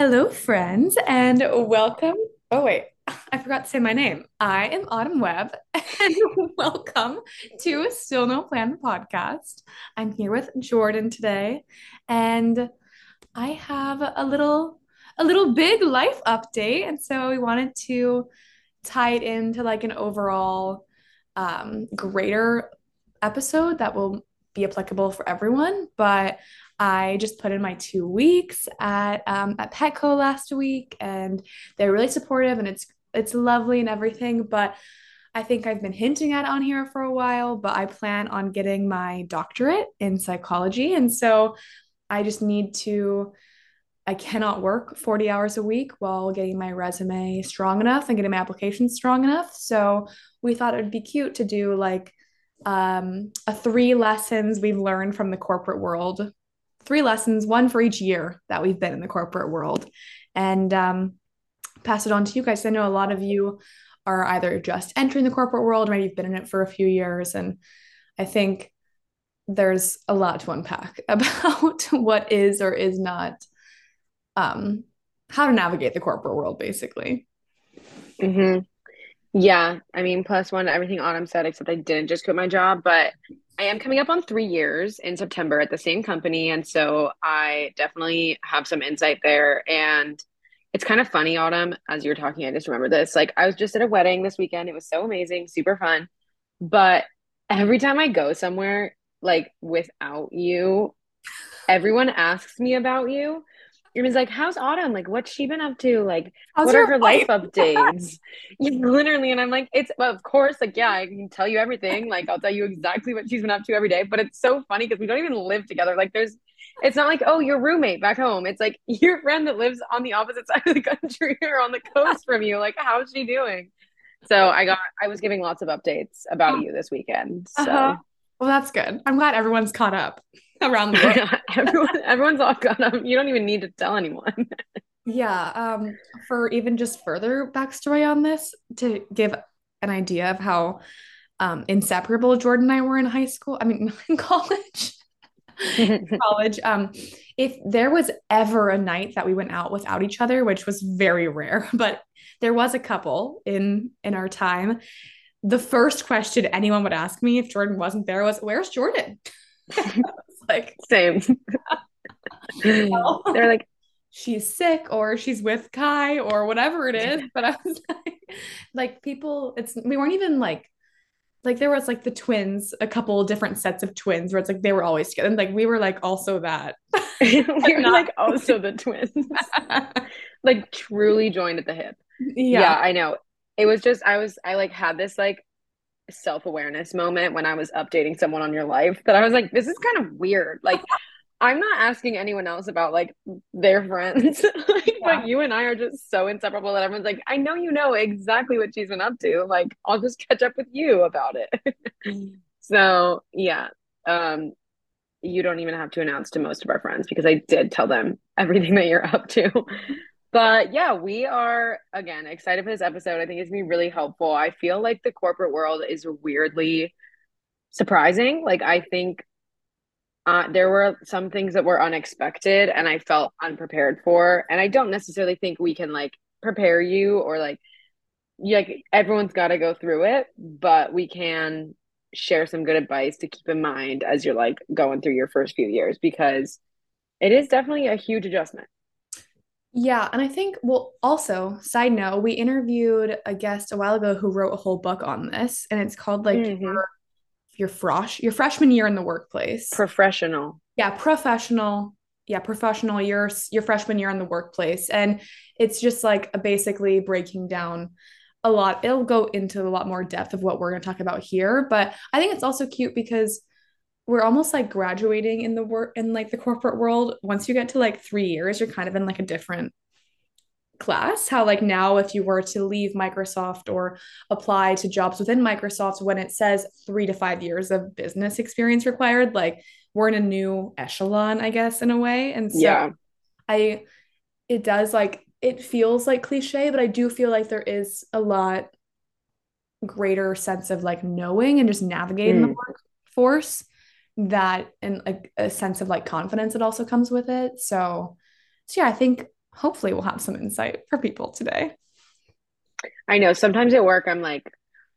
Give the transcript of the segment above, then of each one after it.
Hello, friends, and welcome. Oh, wait, I forgot to say my name. I am Autumn Webb, and welcome to Still No Plan podcast. I'm here with Jordan today, and I have a little, a little big life update, and so we wanted to tie it into like an overall, um, greater episode that will be applicable for everyone. But I just put in my two weeks at um, at Petco last week, and they're really supportive, and it's it's lovely and everything. But I think I've been hinting at on here for a while, but I plan on getting my doctorate in psychology, and so I just need to. I cannot work 40 hours a week while getting my resume strong enough and getting my application strong enough. So we thought it would be cute to do like um, a three lessons we've learned from the corporate world three lessons, one for each year that we've been in the corporate world, and um, pass it on to you guys. I know a lot of you are either just entering the corporate world or maybe you've been in it for a few years. And I think there's a lot to unpack about what is or is not um, how to navigate the corporate world, basically. Mm-hmm. Yeah, I mean, plus one, everything Autumn said, except I didn't just quit my job, but I am coming up on three years in September at the same company. And so I definitely have some insight there. And it's kind of funny, Autumn, as you were talking, I just remember this. Like, I was just at a wedding this weekend. It was so amazing, super fun. But every time I go somewhere, like without you, everyone asks me about you. Everyone's like, "How's Autumn? Like, what's she been up to? Like, How's what are her life? life updates?" literally, and I'm like, "It's well, of course, like, yeah, I can tell you everything. Like, I'll tell you exactly what she's been up to every day." But it's so funny because we don't even live together. Like, there's, it's not like, oh, your roommate back home. It's like your friend that lives on the opposite side of the country or on the coast from you. Like, how's she doing? So I got, I was giving lots of updates about you this weekend. So. Uh-huh. Well, that's good. I'm glad everyone's caught up around the world. Everyone, everyone's all caught up. You don't even need to tell anyone. yeah. Um, for even just further backstory on this, to give an idea of how um, inseparable Jordan and I were in high school. I mean, in college. college. Um, if there was ever a night that we went out without each other, which was very rare, but there was a couple in in our time. The first question anyone would ask me if Jordan wasn't there was, "Where's Jordan?" like same. They're like, she's sick or she's with Kai or whatever it is. But I was like, like people, it's we weren't even like like there was like the twins, a couple different sets of twins where it's like they were always together. And like we were like also that. we were not- like also the twins. like truly joined at the hip. Yeah. yeah, I know. It was just I was I like had this like self-awareness moment when I was updating someone on your life that I was like, this is kind of weird. Like I'm not asking anyone else about like their friends. like, yeah. But you and I are just so inseparable that everyone's like, I know you know exactly what she's been up to. Like, I'll just catch up with you about it. so yeah. Um you don't even have to announce to most of our friends because I did tell them everything that you're up to. But yeah, we are again excited for this episode. I think it's gonna be really helpful. I feel like the corporate world is weirdly surprising. Like I think uh, there were some things that were unexpected and I felt unprepared for. And I don't necessarily think we can like prepare you or like like everyone's got to go through it, but we can share some good advice to keep in mind as you're like going through your first few years because it is definitely a huge adjustment. Yeah, and I think well also side note, we interviewed a guest a while ago who wrote a whole book on this and it's called like mm-hmm. your your frosh your freshman year in the workplace. Professional. Yeah, professional. Yeah, professional year your freshman year in the workplace and it's just like basically breaking down a lot. It'll go into a lot more depth of what we're going to talk about here, but I think it's also cute because we're almost like graduating in the work in like the corporate world. Once you get to like three years, you're kind of in like a different class. How like now, if you were to leave Microsoft or apply to jobs within Microsoft, when it says three to five years of business experience required, like we're in a new echelon, I guess, in a way. And so yeah. I it does like it feels like cliche, but I do feel like there is a lot greater sense of like knowing and just navigating mm. the workforce that and like a sense of like confidence that also comes with it. So, so yeah, I think hopefully we'll have some insight for people today. I know sometimes at work I'm like,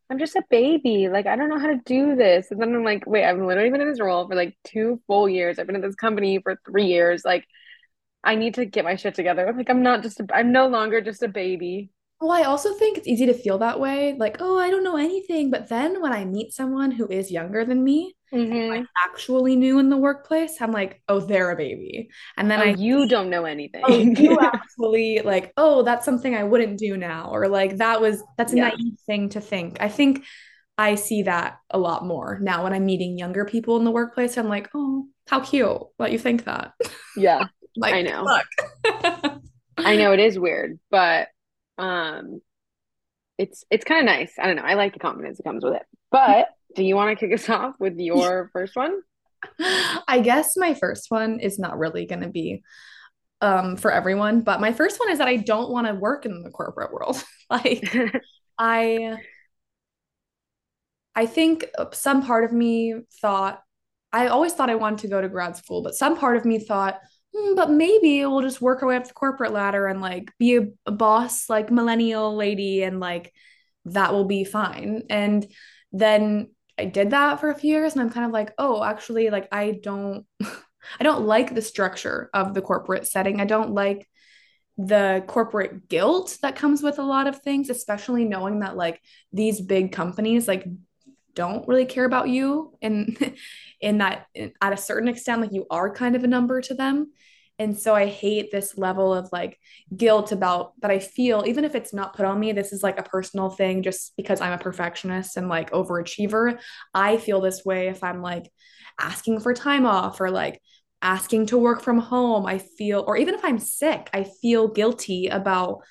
I'm just a baby. Like, I don't know how to do this. And then I'm like, wait, I've literally been in this role for like two full years. I've been in this company for three years. Like, I need to get my shit together. Like, I'm not just, I'm no longer just a baby. Well, I also think it's easy to feel that way. Like, oh, I don't know anything. But then when I meet someone who is younger than me, mm-hmm. like actually new in the workplace, I'm like, oh, they're a baby. And then oh, I you don't know anything. oh, you actually like, oh, that's something I wouldn't do now, or like that was that's a yeah. naive thing to think. I think I see that a lot more now when I'm meeting younger people in the workplace. I'm like, oh, how cute that you think that. Yeah, like I know. I know it is weird, but um it's it's kind of nice. I don't know. I like the confidence that comes with it. But do you want to kick us off with your first one? I guess my first one is not really going to be um for everyone, but my first one is that I don't want to work in the corporate world. like I I think some part of me thought I always thought I wanted to go to grad school, but some part of me thought mm, but maybe we'll just work our way up the corporate ladder and like be a, a boss like millennial lady and like that will be fine. And then i did that for a few years and i'm kind of like oh actually like i don't i don't like the structure of the corporate setting. I don't like the corporate guilt that comes with a lot of things especially knowing that like these big companies like don't really care about you and in that at a certain extent like you are kind of a number to them. And so i hate this level of like guilt about that i feel even if it's not put on me this is like a personal thing just because i'm a perfectionist and like overachiever. I feel this way if i'm like asking for time off or like asking to work from home. I feel or even if i'm sick i feel guilty about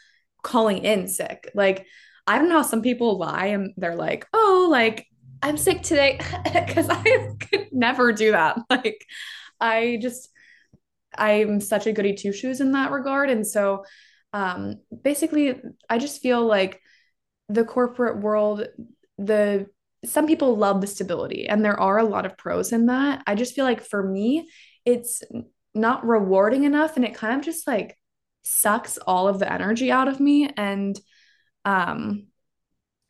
calling in sick. Like I don't know how some people lie and they're like, oh, like I'm sick today because I could never do that. Like, I just, I'm such a goody two shoes in that regard. And so, um, basically, I just feel like the corporate world, the some people love the stability, and there are a lot of pros in that. I just feel like for me, it's not rewarding enough, and it kind of just like sucks all of the energy out of me. And um,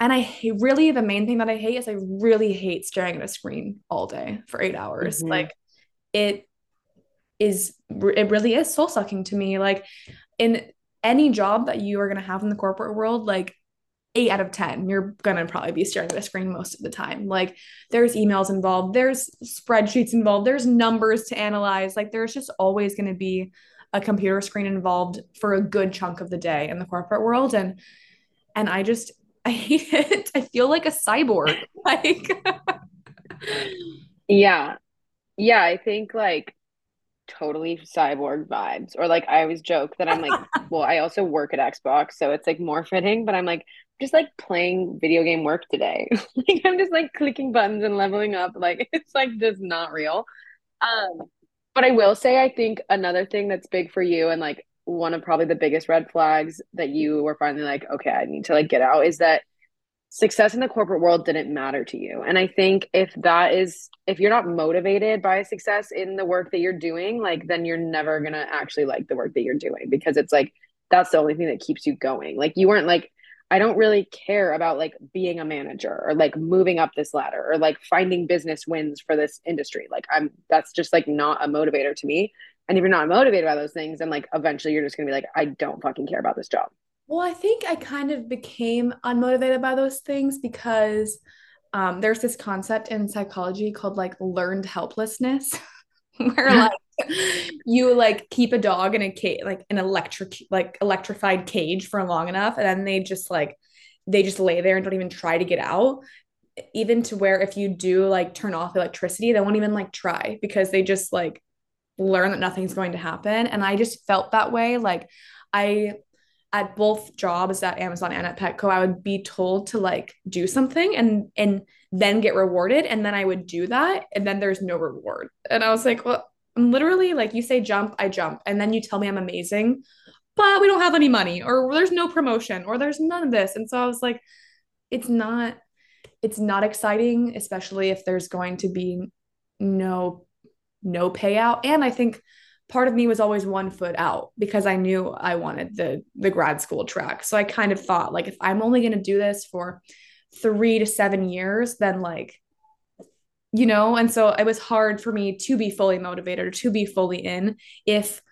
and I hate, really, the main thing that I hate is I really hate staring at a screen all day for eight hours. Mm-hmm. Like it is, it really is soul sucking to me. Like in any job that you are going to have in the corporate world, like eight out of 10, you're going to probably be staring at a screen most of the time. Like there's emails involved, there's spreadsheets involved, there's numbers to analyze. Like there's just always going to be a computer screen involved for a good chunk of the day in the corporate world. And, and I just, I hate it. I feel like a cyborg. like Yeah. Yeah, I think like totally cyborg vibes. Or like I always joke that I'm like, well, I also work at Xbox, so it's like more fitting, but I'm like just like playing video game work today. like I'm just like clicking buttons and leveling up. Like it's like just not real. Um, but I will say I think another thing that's big for you and like one of probably the biggest red flags that you were finally like, okay, I need to like get out is that success in the corporate world didn't matter to you. And I think if that is if you're not motivated by success in the work that you're doing, like then you're never going to actually like the work that you're doing because it's like that's the only thing that keeps you going. Like you weren't like I don't really care about like being a manager or like moving up this ladder or like finding business wins for this industry. Like I'm that's just like not a motivator to me. And if you're not motivated by those things, then like eventually you're just gonna be like, I don't fucking care about this job. Well, I think I kind of became unmotivated by those things because um, there's this concept in psychology called like learned helplessness, where like you like keep a dog in a cage, like an electric, like electrified cage for long enough, and then they just like they just lay there and don't even try to get out. Even to where if you do like turn off electricity, they won't even like try because they just like learn that nothing's going to happen. And I just felt that way. Like I at both jobs at Amazon and at Petco, I would be told to like do something and and then get rewarded. And then I would do that. And then there's no reward. And I was like, well, I'm literally like you say jump, I jump. And then you tell me I'm amazing, but we don't have any money, or there's no promotion, or there's none of this. And so I was like, it's not, it's not exciting, especially if there's going to be no no payout. And I think part of me was always one foot out because I knew I wanted the the grad school track. So I kind of thought like if I'm only going to do this for 3 to 7 years then like you know, and so it was hard for me to be fully motivated or to be fully in if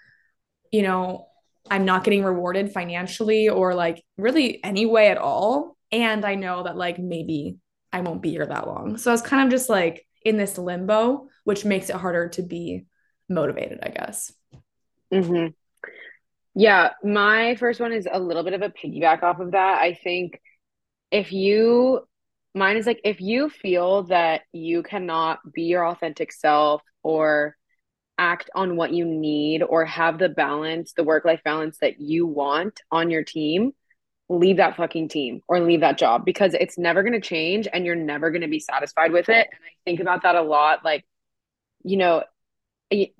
you know, I'm not getting rewarded financially or like really any way at all and I know that like maybe I won't be here that long. So I was kind of just like in this limbo, which makes it harder to be motivated, I guess. Mm-hmm. Yeah, my first one is a little bit of a piggyback off of that. I think if you, mine is like, if you feel that you cannot be your authentic self or act on what you need or have the balance, the work life balance that you want on your team, leave that fucking team or leave that job because it's never going to change and you're never going to be satisfied with it. And I think about that a lot. Like, you know,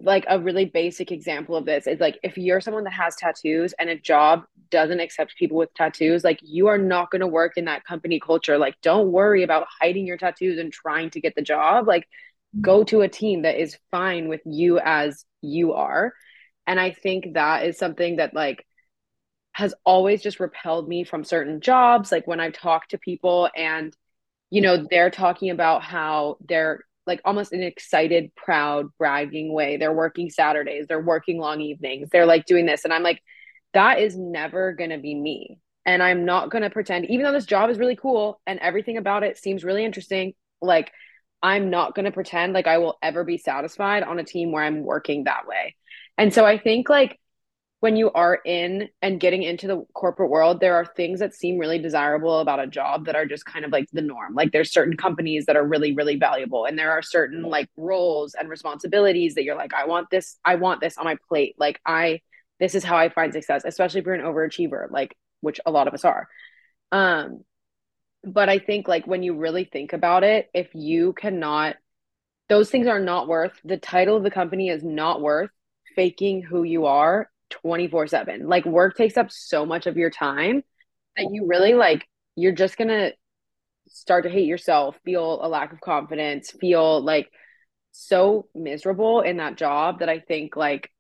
like a really basic example of this is like if you're someone that has tattoos and a job doesn't accept people with tattoos, like you are not going to work in that company culture. Like, don't worry about hiding your tattoos and trying to get the job. Like, mm-hmm. go to a team that is fine with you as you are. And I think that is something that, like, has always just repelled me from certain jobs. Like when I've talked to people and, you know, they're talking about how they're like almost an excited, proud, bragging way. They're working Saturdays, they're working long evenings, they're like doing this. And I'm like, that is never going to be me. And I'm not going to pretend, even though this job is really cool and everything about it seems really interesting, like, I'm not going to pretend like I will ever be satisfied on a team where I'm working that way. And so I think like when you are in and getting into the corporate world, there are things that seem really desirable about a job that are just kind of like the norm. Like there's certain companies that are really, really valuable. And there are certain like roles and responsibilities that you're like, I want this, I want this on my plate. Like I, this is how I find success, especially if you're an overachiever, like which a lot of us are. Um, but I think like when you really think about it, if you cannot, those things are not worth the title of the company is not worth faking who you are 24 7. Like work takes up so much of your time that you really like, you're just going to start to hate yourself, feel a lack of confidence, feel like so miserable in that job that I think like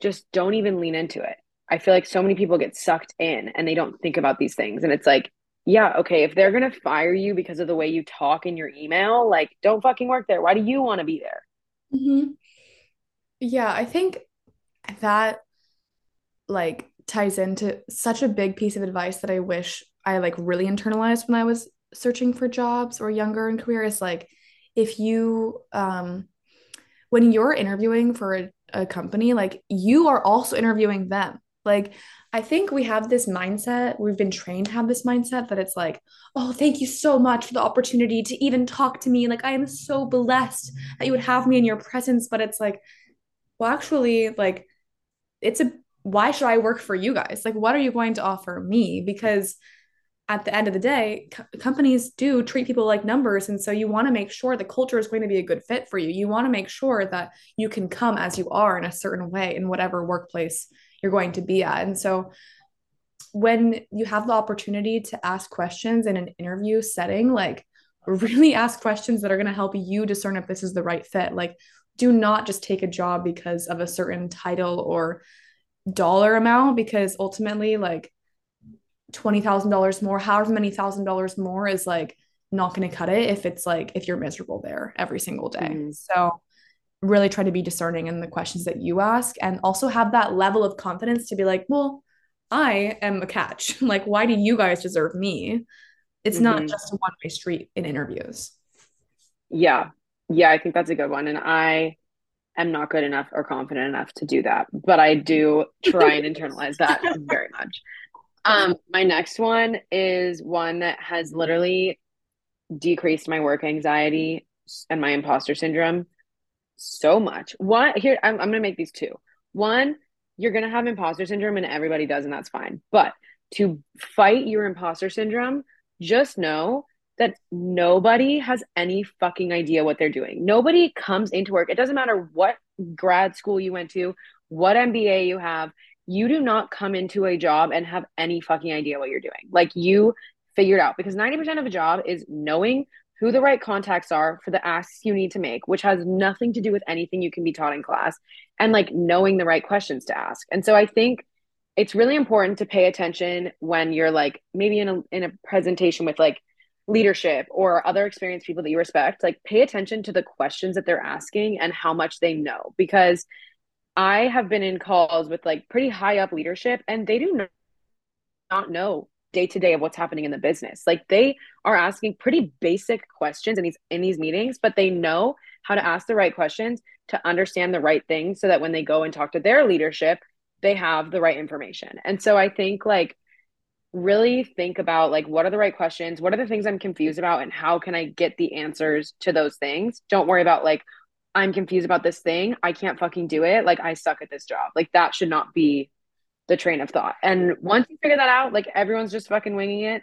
just don't even lean into it. I feel like so many people get sucked in and they don't think about these things. And it's like, yeah, okay, if they're going to fire you because of the way you talk in your email, like don't fucking work there. Why do you want to be there? Mm-hmm. Yeah, I think that like ties into such a big piece of advice that I wish I like really internalized when I was searching for jobs or younger in career is like if you um when you're interviewing for a, a company like you are also interviewing them like I think we have this mindset, we've been trained to have this mindset that it's like, oh, thank you so much for the opportunity to even talk to me. Like, I am so blessed that you would have me in your presence. But it's like, well, actually, like, it's a why should I work for you guys? Like, what are you going to offer me? Because at the end of the day, co- companies do treat people like numbers. And so you want to make sure the culture is going to be a good fit for you. You want to make sure that you can come as you are in a certain way in whatever workplace you're going to be at. And so when you have the opportunity to ask questions in an interview setting, like really ask questions that are going to help you discern if this is the right fit. Like, do not just take a job because of a certain title or dollar amount because ultimately like $20,000 more, however many thousand dollars more is like not going to cut it if it's like if you're miserable there every single day. Mm-hmm. So really try to be discerning in the questions that you ask and also have that level of confidence to be like, well, I am a catch. like why do you guys deserve me? It's mm-hmm. not just a one-way street in interviews. Yeah. Yeah, I think that's a good one and I am not good enough or confident enough to do that. But I do try and internalize that very much. Um, my next one is one that has literally decreased my work anxiety and my imposter syndrome so much. One here, I'm, I'm gonna make these two. One, you're gonna have imposter syndrome, and everybody does, and that's fine. But to fight your imposter syndrome, just know that nobody has any fucking idea what they're doing. Nobody comes into work. It doesn't matter what grad school you went to, what MBA you have. You do not come into a job and have any fucking idea what you're doing. Like you figured out because 90% of a job is knowing who the right contacts are for the asks you need to make, which has nothing to do with anything you can be taught in class, and like knowing the right questions to ask. And so I think it's really important to pay attention when you're like maybe in a in a presentation with like leadership or other experienced people that you respect, like pay attention to the questions that they're asking and how much they know because I have been in calls with like pretty high up leadership and they do not know day to day of what's happening in the business. Like they are asking pretty basic questions in these in these meetings, but they know how to ask the right questions to understand the right things so that when they go and talk to their leadership, they have the right information. And so I think like really think about like what are the right questions what are the things i'm confused about and how can i get the answers to those things? Don't worry about like i'm confused about this thing. I can't fucking do it. Like i suck at this job. Like that should not be the train of thought. And once you figure that out like everyone's just fucking winging it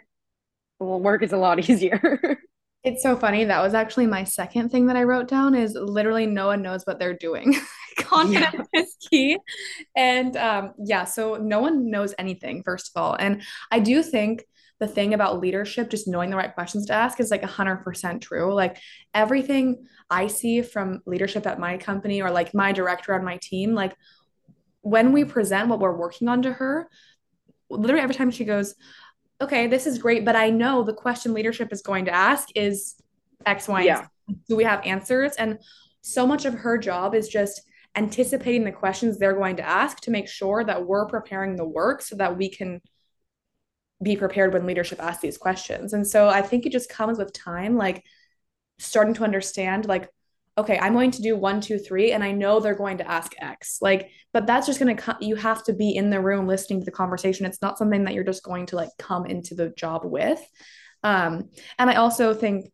well work is a lot easier. It's so funny. That was actually my second thing that I wrote down is literally no one knows what they're doing. Confidence yeah. is key. And um, yeah, so no one knows anything, first of all. And I do think the thing about leadership, just knowing the right questions to ask is like 100% true. Like everything I see from leadership at my company or like my director on my team, like when we present what we're working on to her, literally every time she goes, okay, this is great, but I know the question leadership is going to ask is X, Y, yeah. Do we have answers? And so much of her job is just anticipating the questions they're going to ask to make sure that we're preparing the work so that we can be prepared when leadership asks these questions. And so I think it just comes with time, like starting to understand, like, okay, I'm going to do one, two, three, and I know they're going to ask X. Like, but that's just going to come, you have to be in the room listening to the conversation. It's not something that you're just going to like come into the job with. Um, and I also think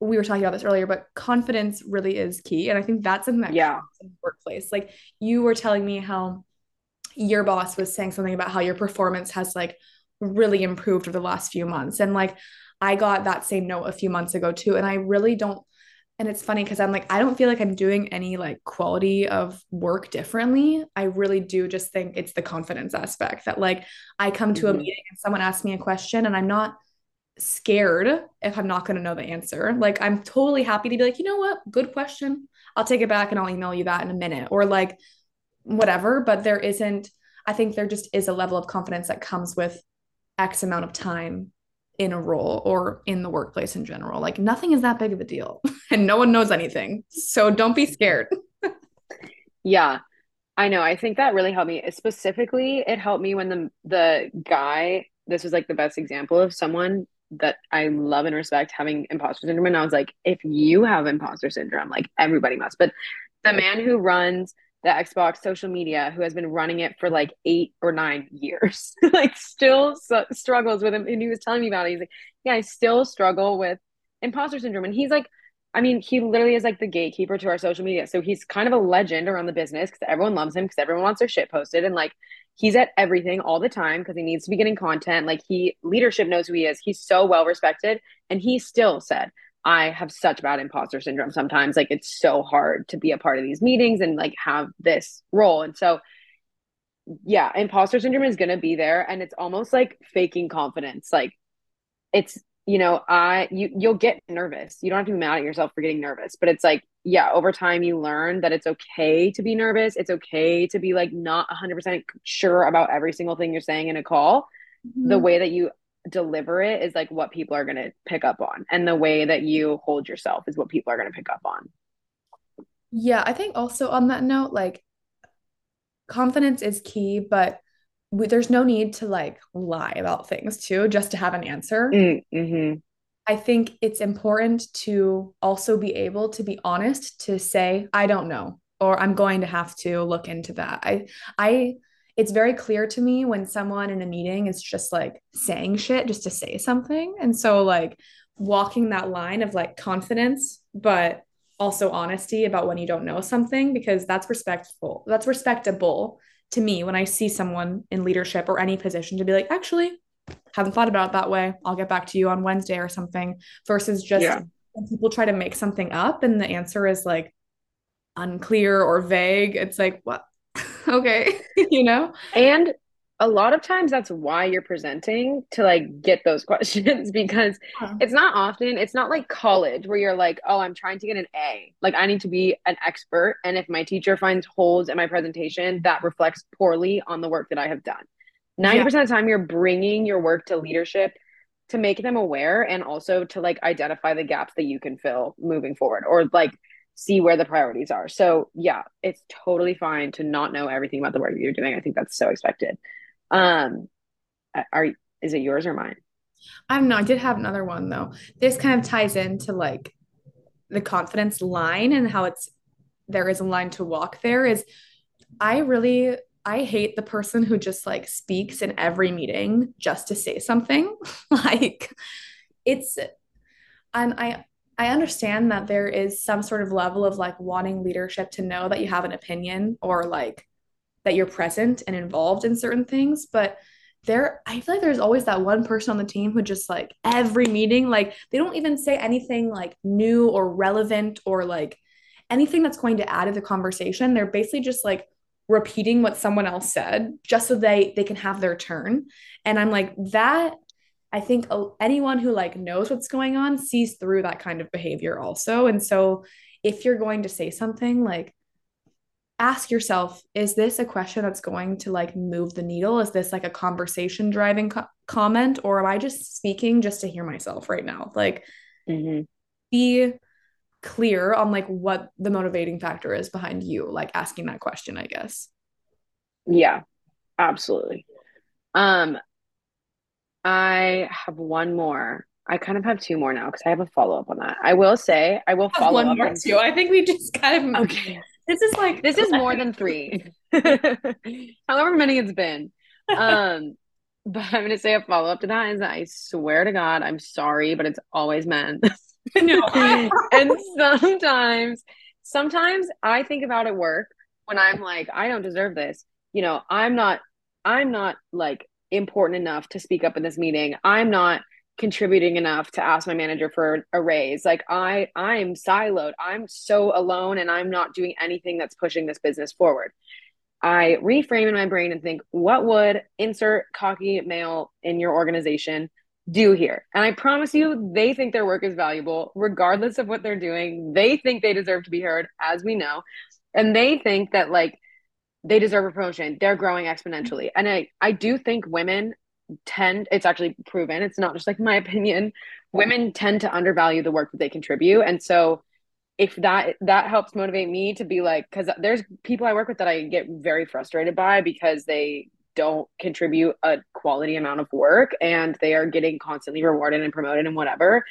we were talking about this earlier, but confidence really is key. And I think that's something that yeah. in the workplace. Like you were telling me how your boss was saying something about how your performance has like really improved over the last few months. And like I got that same note a few months ago too. And I really don't and it's funny because I'm like, I don't feel like I'm doing any like quality of work differently. I really do just think it's the confidence aspect that like I come to mm-hmm. a meeting and someone asks me a question and I'm not scared if I'm not going to know the answer. Like I'm totally happy to be like, you know what? Good question. I'll take it back and I'll email you that in a minute or like whatever. But there isn't, I think there just is a level of confidence that comes with X amount of time in a role or in the workplace in general. Like nothing is that big of a deal and no one knows anything. So don't be scared. yeah. I know. I think that really helped me. Specifically, it helped me when the the guy, this was like the best example of someone that I love and respect having imposter syndrome. And I was like, if you have imposter syndrome, like everybody must. But the man who runs the Xbox social media who has been running it for like eight or nine years, like still su- struggles with him. And he was telling me about it. He's like, yeah, I still struggle with imposter syndrome. And he's like, I mean, he literally is like the gatekeeper to our social media. So he's kind of a legend around the business because everyone loves him because everyone wants their shit posted. And like, he's at everything all the time because he needs to be getting content. Like, he leadership knows who he is. He's so well respected. And he still said, I have such bad imposter syndrome sometimes. Like it's so hard to be a part of these meetings and like have this role. And so, yeah, imposter syndrome is to be there. And it's almost like faking confidence. Like it's, you know, I, you, you'll get nervous. You don't have to be mad at yourself for getting nervous, but it's like, yeah, over time you learn that it's okay to be nervous. It's okay to be like not 100% sure about every single thing you're saying in a call. Mm-hmm. The way that you deliver it is like what people are going to pick up on and the way that you hold yourself is what people are going to pick up on yeah i think also on that note like confidence is key but we, there's no need to like lie about things too just to have an answer mm-hmm. i think it's important to also be able to be honest to say i don't know or i'm going to have to look into that i i it's very clear to me when someone in a meeting is just like saying shit just to say something. And so, like, walking that line of like confidence, but also honesty about when you don't know something, because that's respectful. That's respectable to me when I see someone in leadership or any position to be like, actually, haven't thought about it that way. I'll get back to you on Wednesday or something, versus just yeah. when people try to make something up and the answer is like unclear or vague. It's like, what? okay, you know? And a lot of times that's why you're presenting to like get those questions because huh. it's not often it's not like college where you're like oh i'm trying to get an a. Like i need to be an expert and if my teacher finds holes in my presentation that reflects poorly on the work that i have done. 90% yeah. of the time you're bringing your work to leadership to make them aware and also to like identify the gaps that you can fill moving forward or like see where the priorities are. So yeah it's totally fine to not know everything about the work that you're doing. I think that's so expected um, are is it yours or mine? I don't know. I did have another one though. This kind of ties into like the confidence line and how it's there is a line to walk there is I really I hate the person who just like speaks in every meeting just to say something. like it's and I I understand that there is some sort of level of like wanting leadership to know that you have an opinion or like that you're present and involved in certain things but there i feel like there's always that one person on the team who just like every meeting like they don't even say anything like new or relevant or like anything that's going to add to the conversation. They're basically just like repeating what someone else said just so they they can have their turn. And i'm like that i think uh, anyone who like knows what's going on sees through that kind of behavior also. And so if you're going to say something like ask yourself is this a question that's going to like move the needle is this like a conversation driving co- comment or am i just speaking just to hear myself right now like mm-hmm. be clear on like what the motivating factor is behind you like asking that question i guess yeah absolutely um i have one more I kind of have two more now because I have a follow up on that. I will say I will follow one up more too. I think we just kind of okay. This is like this is more than three. However many it's been. Um, but I'm gonna say a follow up to that is that I swear to God, I'm sorry, but it's always men. no. and sometimes, sometimes I think about at work when I'm like, I don't deserve this. You know, I'm not, I'm not like important enough to speak up in this meeting. I'm not contributing enough to ask my manager for a raise. Like i i'm siloed. I'm so alone and i'm not doing anything that's pushing this business forward. I reframe in my brain and think what would insert cocky male in your organization do here? And i promise you they think their work is valuable regardless of what they're doing. They think they deserve to be heard as we know. And they think that like they deserve a promotion. They're growing exponentially. And i i do think women tend it's actually proven it's not just like my opinion women tend to undervalue the work that they contribute. And so if that that helps motivate me to be like because there's people i work with that i get very frustrated by because they don't contribute a quality amount of work and they are getting constantly rewarded and promoted and whatever.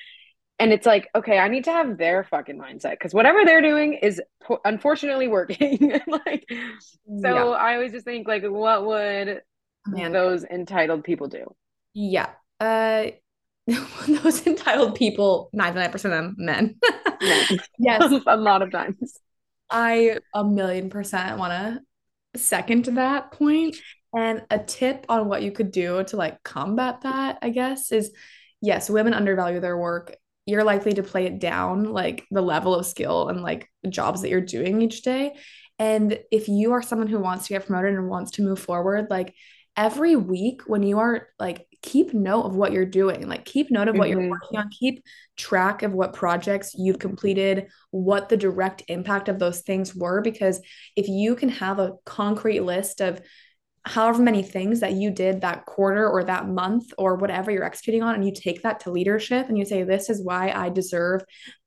And it's like okay i need to have their fucking mindset because whatever they're doing is unfortunately working. Like so yeah. i always just think like what would Man. those entitled people do. Yeah. Uh those entitled people, 99% of them men. yes. a lot of times. I a million percent want to second to that point. And a tip on what you could do to like combat that, I guess, is yes, women undervalue their work. You're likely to play it down, like the level of skill and like jobs that you're doing each day. And if you are someone who wants to get promoted and wants to move forward, like every week when you are like keep note of what you're doing like keep note of what mm-hmm. you're working on keep track of what projects you've completed what the direct impact of those things were because if you can have a concrete list of however many things that you did that quarter or that month or whatever you're executing on and you take that to leadership and you say this is why I deserve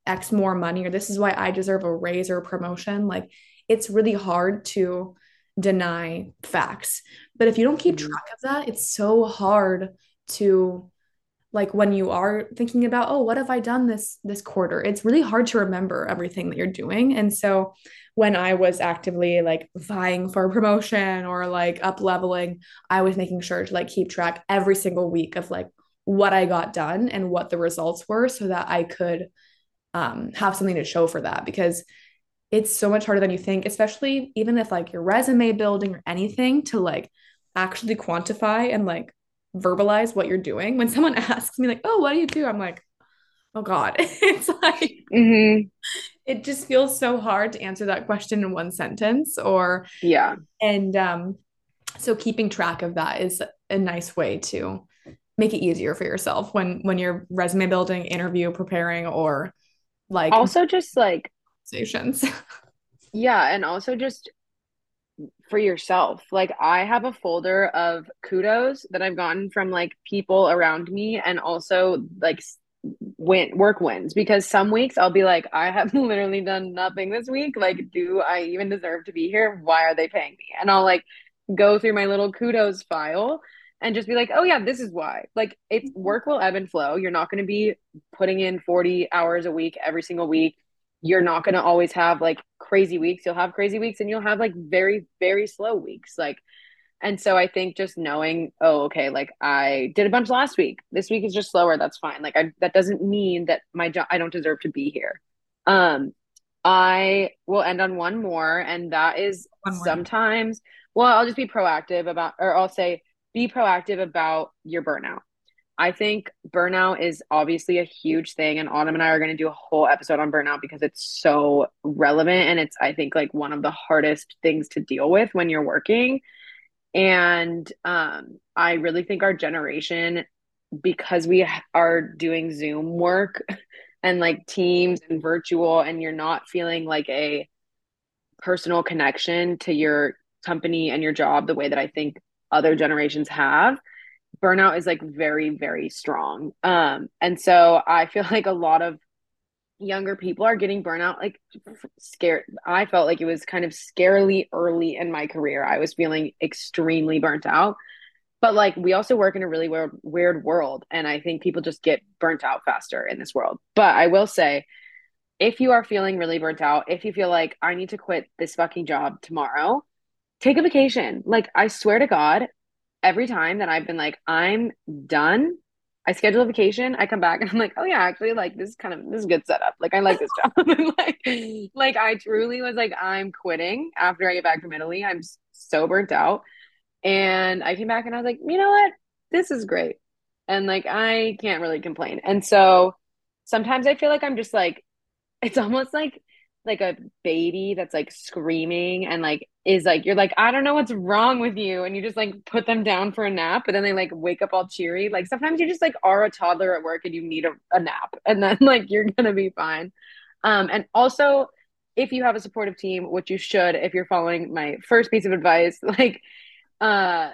x more money or this is why I deserve a raise or a promotion like it's really hard to deny facts. But if you don't keep mm-hmm. track of that, it's so hard to like when you are thinking about oh what have i done this this quarter it's really hard to remember everything that you're doing and so when i was actively like vying for a promotion or like up leveling i was making sure to like keep track every single week of like what i got done and what the results were so that i could um, have something to show for that because it's so much harder than you think, especially even if like your resume building or anything to like actually quantify and like verbalize what you're doing. When someone asks me like, "Oh, what do you do?" I'm like, "Oh god." it's like mm-hmm. it just feels so hard to answer that question in one sentence or yeah. And um so keeping track of that is a nice way to make it easier for yourself when when you're resume building, interview preparing, or like also just like stations. yeah, and also just for yourself. Like I have a folder of kudos that I've gotten from like people around me and also like win work wins because some weeks I'll be like I have literally done nothing this week like do I even deserve to be here why are they paying me and I'll like go through my little kudos file and just be like, oh yeah, this is why. Like it's mm-hmm. work will ebb and flow. You're not going to be putting in 40 hours a week every single week. You're not going to always have like crazy weeks. You'll have crazy weeks and you'll have like very, very slow weeks. Like, and so I think just knowing, oh, okay, like I did a bunch last week. This week is just slower. That's fine. Like I, that doesn't mean that my job, I don't deserve to be here. Um, I will end on one more, and that is sometimes, well, I'll just be proactive about, or I'll say, be proactive about your burnout. I think burnout is obviously a huge thing, and Autumn and I are going to do a whole episode on burnout because it's so relevant and it's, I think, like one of the hardest things to deal with when you're working. And um, I really think our generation, because we are doing Zoom work and like Teams and virtual, and you're not feeling like a personal connection to your company and your job the way that I think other generations have burnout is like very very strong. Um and so i feel like a lot of younger people are getting burnout like scared i felt like it was kind of scarily early in my career. I was feeling extremely burnt out. But like we also work in a really weird weird world and i think people just get burnt out faster in this world. But i will say if you are feeling really burnt out if you feel like i need to quit this fucking job tomorrow take a vacation. Like I swear to God, every time that I've been like, I'm done, I schedule a vacation, I come back and I'm like, oh yeah, actually like this is kind of this is good setup. Like I like this job. like, like I truly was like, I'm quitting after I get back from Italy. I'm so burnt out. And I came back and I was like, you know what? This is great. And like I can't really complain. And so sometimes I feel like I'm just like, it's almost like like a baby that's like screaming and like is like you're like I don't know what's wrong with you and you just like put them down for a nap but then they like wake up all cheery. Like sometimes you just like are a toddler at work and you need a, a nap and then like you're gonna be fine. Um and also if you have a supportive team which you should if you're following my first piece of advice like uh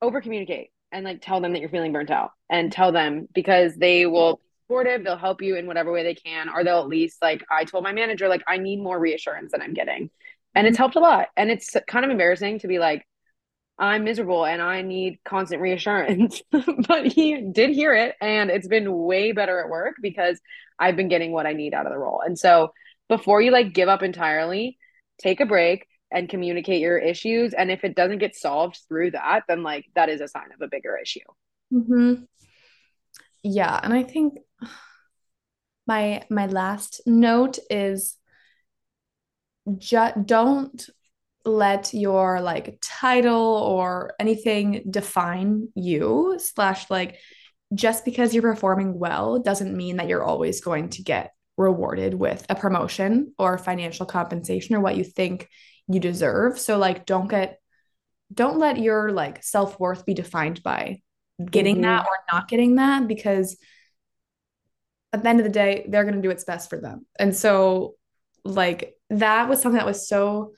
over communicate and like tell them that you're feeling burnt out and tell them because they will supportive. They'll help you in whatever way they can, or they'll at least like I told my manager, like I need more reassurance than I'm getting. And it's helped a lot. And it's kind of embarrassing to be like, I'm miserable and I need constant reassurance. but he did hear it and it's been way better at work because I've been getting what I need out of the role. And so before you like give up entirely, take a break and communicate your issues. And if it doesn't get solved through that, then like that is a sign of a bigger issue. Mm-hmm. Yeah. And I think my my last note is just don't let your like title or anything define you slash like just because you're performing well doesn't mean that you're always going to get rewarded with a promotion or financial compensation or what you think you deserve so like don't get don't let your like self-worth be defined by getting mm-hmm. that or not getting that because at the end of the day, they're going to do what's best for them. And so, like, that was something that was so,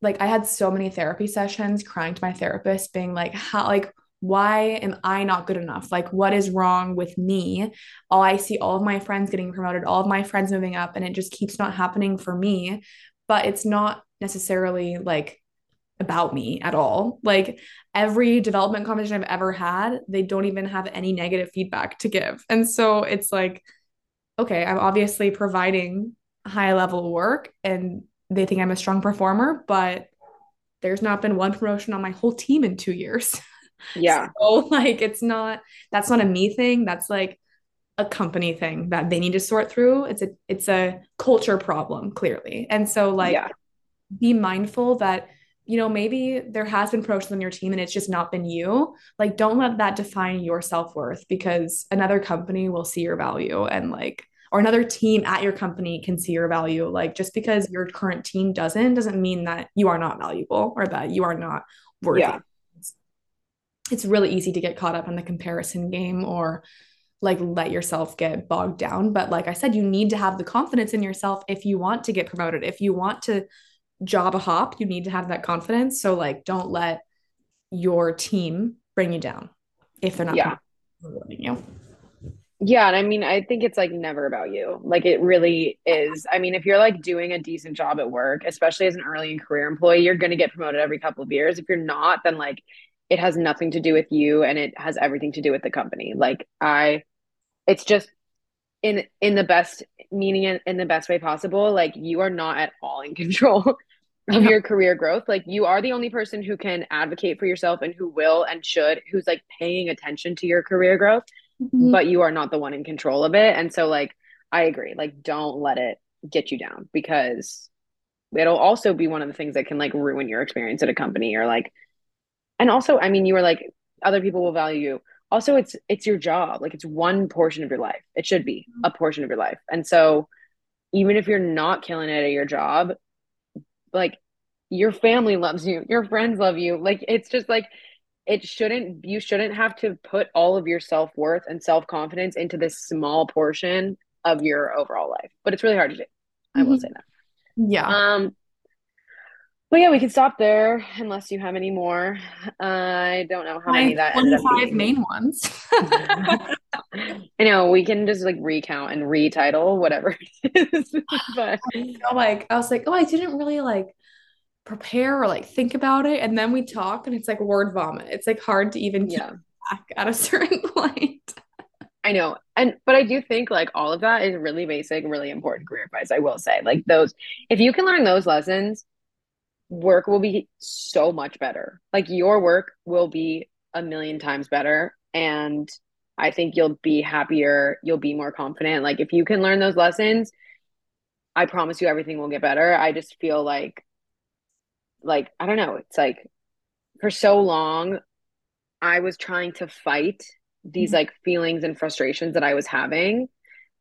like, I had so many therapy sessions crying to my therapist, being like, how, like, why am I not good enough? Like, what is wrong with me? All I see all of my friends getting promoted, all of my friends moving up, and it just keeps not happening for me. But it's not necessarily like about me at all. Like every development conversation I've ever had, they don't even have any negative feedback to give. And so it's like, okay, I'm obviously providing high level work and they think I'm a strong performer, but there's not been one promotion on my whole team in two years. Yeah. so like it's not that's not a me thing. That's like a company thing that they need to sort through. It's a it's a culture problem, clearly. And so like yeah. be mindful that you know, maybe there has been promotions on your team and it's just not been you. Like, don't let that define your self worth because another company will see your value and like or another team at your company can see your value. Like just because your current team doesn't, doesn't mean that you are not valuable or that you are not worthy. Yeah. it's really easy to get caught up in the comparison game or like let yourself get bogged down. But like I said, you need to have the confidence in yourself if you want to get promoted. If you want to job a hop, you need to have that confidence. So like don't let your team bring you down if they're not yeah. rewarding you. Yeah, and I mean, I think it's like never about you. Like it really is. I mean, if you're like doing a decent job at work, especially as an early in career employee, you're going to get promoted every couple of years. If you're not, then like it has nothing to do with you and it has everything to do with the company. Like I it's just in in the best meaning in, in the best way possible, like you are not at all in control of your career growth. Like you are the only person who can advocate for yourself and who will and should, who's like paying attention to your career growth, mm-hmm. but you are not the one in control of it. And so like I agree, like don't let it get you down because it'll also be one of the things that can like ruin your experience at a company or like and also I mean you were like other people will value you. Also it's it's your job. Like it's one portion of your life. It should be a portion of your life. And so even if you're not killing it at your job, like your family loves you your friends love you. Like it's just like it shouldn't you shouldn't have to put all of your self-worth and self-confidence into this small portion of your overall life but it's really hard to do. I will mm-hmm. say that. Yeah. Um but yeah, we can stop there unless you have any more. Uh, I don't know how many that ended up being. main ones. I know we can just like recount and retitle whatever it is. but I like I was like, oh, I didn't really like prepare or like think about it, and then we talk, and it's like word vomit. It's like hard to even yeah. back at a certain point. I know. And but I do think like all of that is really basic, really important career advice. I will say. Like those if you can learn those lessons, work will be so much better. Like your work will be a million times better. And I think you'll be happier. You'll be more confident. Like if you can learn those lessons, I promise you everything will get better. I just feel like, like, I don't know. It's like for so long, I was trying to fight these mm-hmm. like feelings and frustrations that I was having.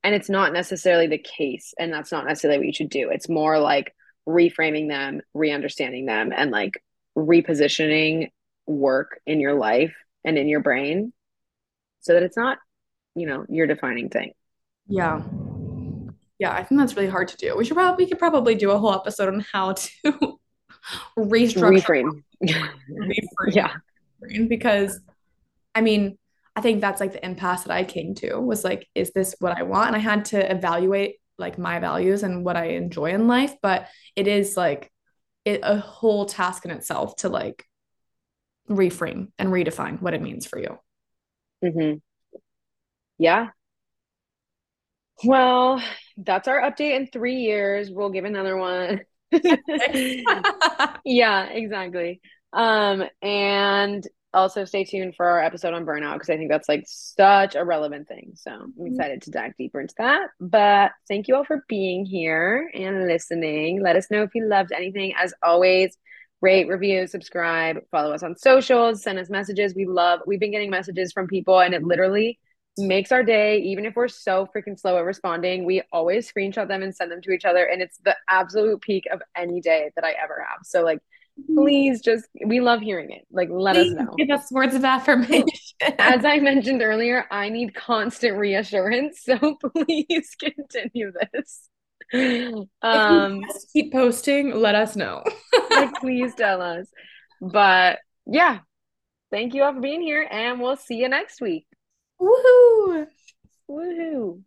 And it's not necessarily the case. And that's not necessarily what you should do. It's more like, reframing them, re-understanding them, and like repositioning work in your life and in your brain so that it's not, you know, your defining thing. Yeah. Yeah, I think that's really hard to do. We should probably we could probably do a whole episode on how to restructure reframe. reframe. yeah. Because I mean, I think that's like the impasse that I came to was like, is this what I want? And I had to evaluate like my values and what I enjoy in life, but it is like it a whole task in itself to like reframe and redefine what it means for you. Mm-hmm. Yeah. Well, that's our update in three years. We'll give another one. yeah, exactly. Um, and also stay tuned for our episode on burnout because I think that's like such a relevant thing. So I'm mm-hmm. excited to dive deeper into that. But thank you all for being here and listening. Let us know if you loved anything. As always, rate, review, subscribe, follow us on socials, send us messages. We love, we've been getting messages from people and it literally makes our day. Even if we're so freaking slow at responding, we always screenshot them and send them to each other. And it's the absolute peak of any day that I ever have. So, like, please just we love hearing it. Like let please us know. give us words of affirmation. As i mentioned earlier i need constant reassurance so please continue this. Um keep posting let us know. Like please tell us. But yeah thank you all for being here and we'll see you next week. Woohoo! Woohoo